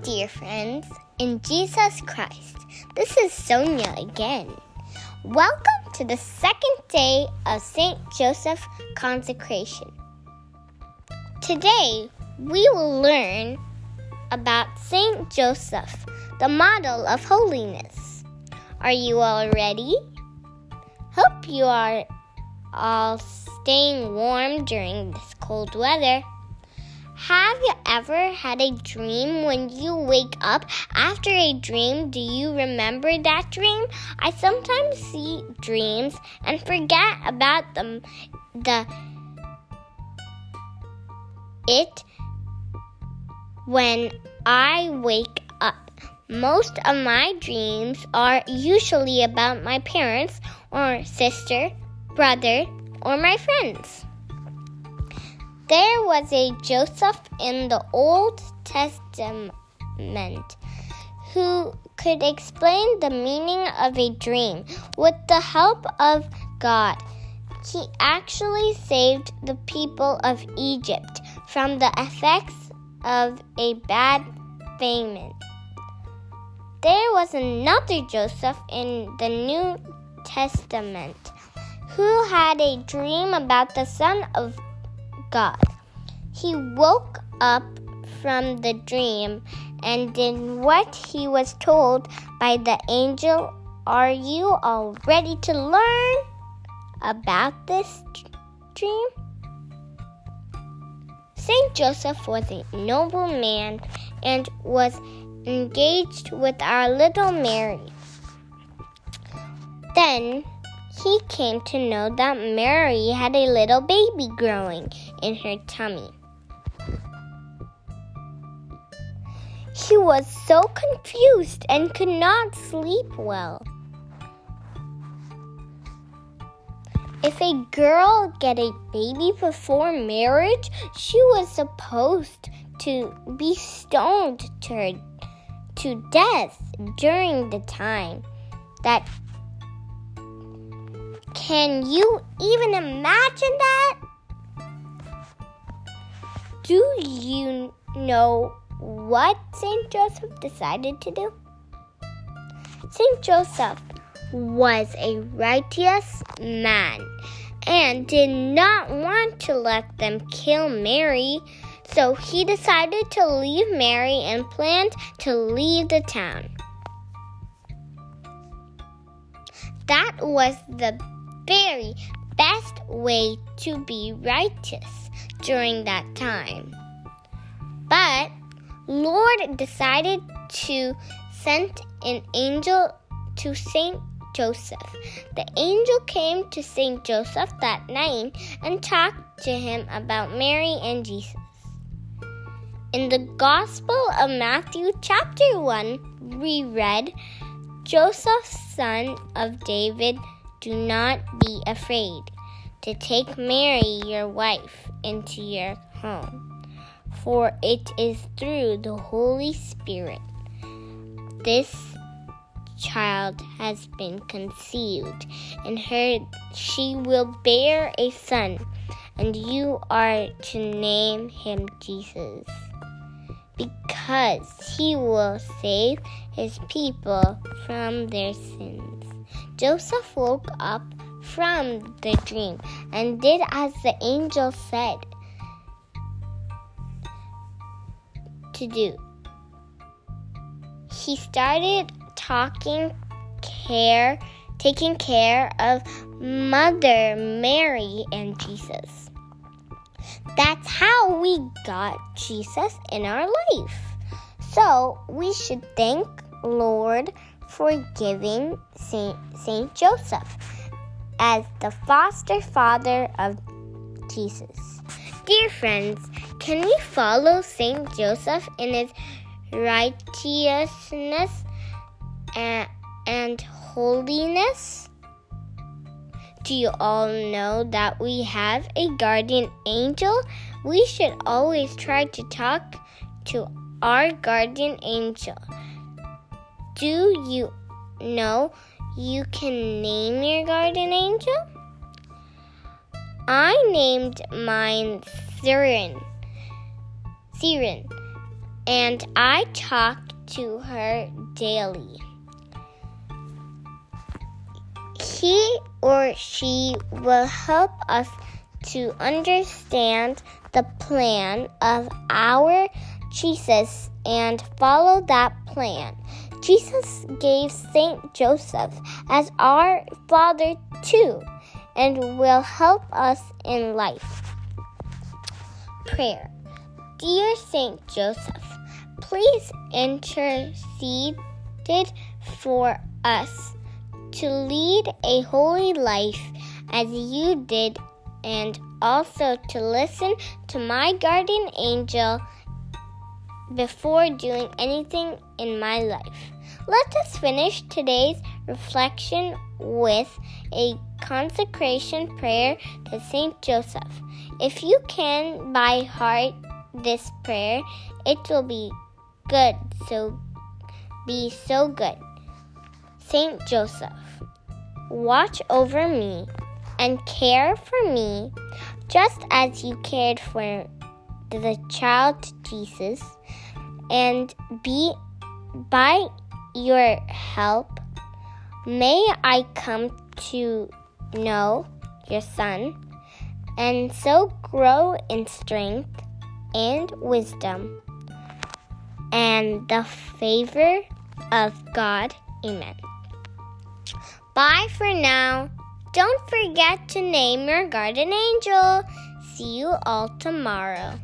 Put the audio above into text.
dear friends, in Jesus Christ. This is Sonia again. Welcome to the second day of St. Joseph consecration. Today, we will learn about St. Joseph, the model of holiness. Are you all ready? Hope you are all staying warm during this cold weather. Have you ever had a dream when you wake up after a dream? Do you remember that dream? I sometimes see dreams and forget about them. The it when I wake up. Most of my dreams are usually about my parents or sister, brother, or my friends. There was a Joseph in the Old Testament who could explain the meaning of a dream with the help of God. He actually saved the people of Egypt from the effects of a bad famine. There was another Joseph in the New Testament who had a dream about the Son of God. He woke up from the dream and did what he was told by the angel. Are you all ready to learn about this dream? Saint Joseph was a noble man and was engaged with our little Mary. Then he came to know that Mary had a little baby growing in her tummy. She was so confused and could not sleep well. If a girl get a baby before marriage, she was supposed to be stoned to, her, to death during the time that can you even imagine that? Do you know what St. Joseph decided to do? St. Joseph was a righteous man and did not want to let them kill Mary, so he decided to leave Mary and planned to leave the town. That was the very best way to be righteous during that time. But Lord decided to send an angel to Saint Joseph. The angel came to Saint Joseph that night and talked to him about Mary and Jesus. In the Gospel of Matthew, chapter 1, we read Joseph, son of David, do not be afraid to take Mary, your wife, into your home, for it is through the Holy Spirit this child has been conceived, and her she will bear a son, and you are to name him Jesus, because he will save his people from their sins. Joseph woke up from the dream and did as the angel said to do. He started talking care taking care of mother Mary and Jesus. That's how we got Jesus in our life. So we should thank Lord for giving Saint, Saint Joseph as the foster father of Jesus. Dear friends, can we follow Saint Joseph in his righteousness and, and holiness? Do you all know that we have a guardian angel? We should always try to talk to our guardian angel. Do you know you can name your guardian angel? I named mine Siren. Siren. and I talk to her daily. He or she will help us to understand the plan of our Jesus and follow that plan. Jesus gave Saint Joseph as our father too and will help us in life. Prayer. Dear Saint Joseph, please intercede for us to lead a holy life as you did and also to listen to my guardian angel before doing anything in my life. Let us finish today's reflection with a consecration prayer to Saint Joseph. If you can by heart this prayer, it will be good, so be so good. Saint Joseph, watch over me and care for me just as you cared for the child Jesus and be by your help may I come to know your son and so grow in strength and wisdom and the favor of God. Amen. Bye for now. Don't forget to name your guardian angel. See you all tomorrow.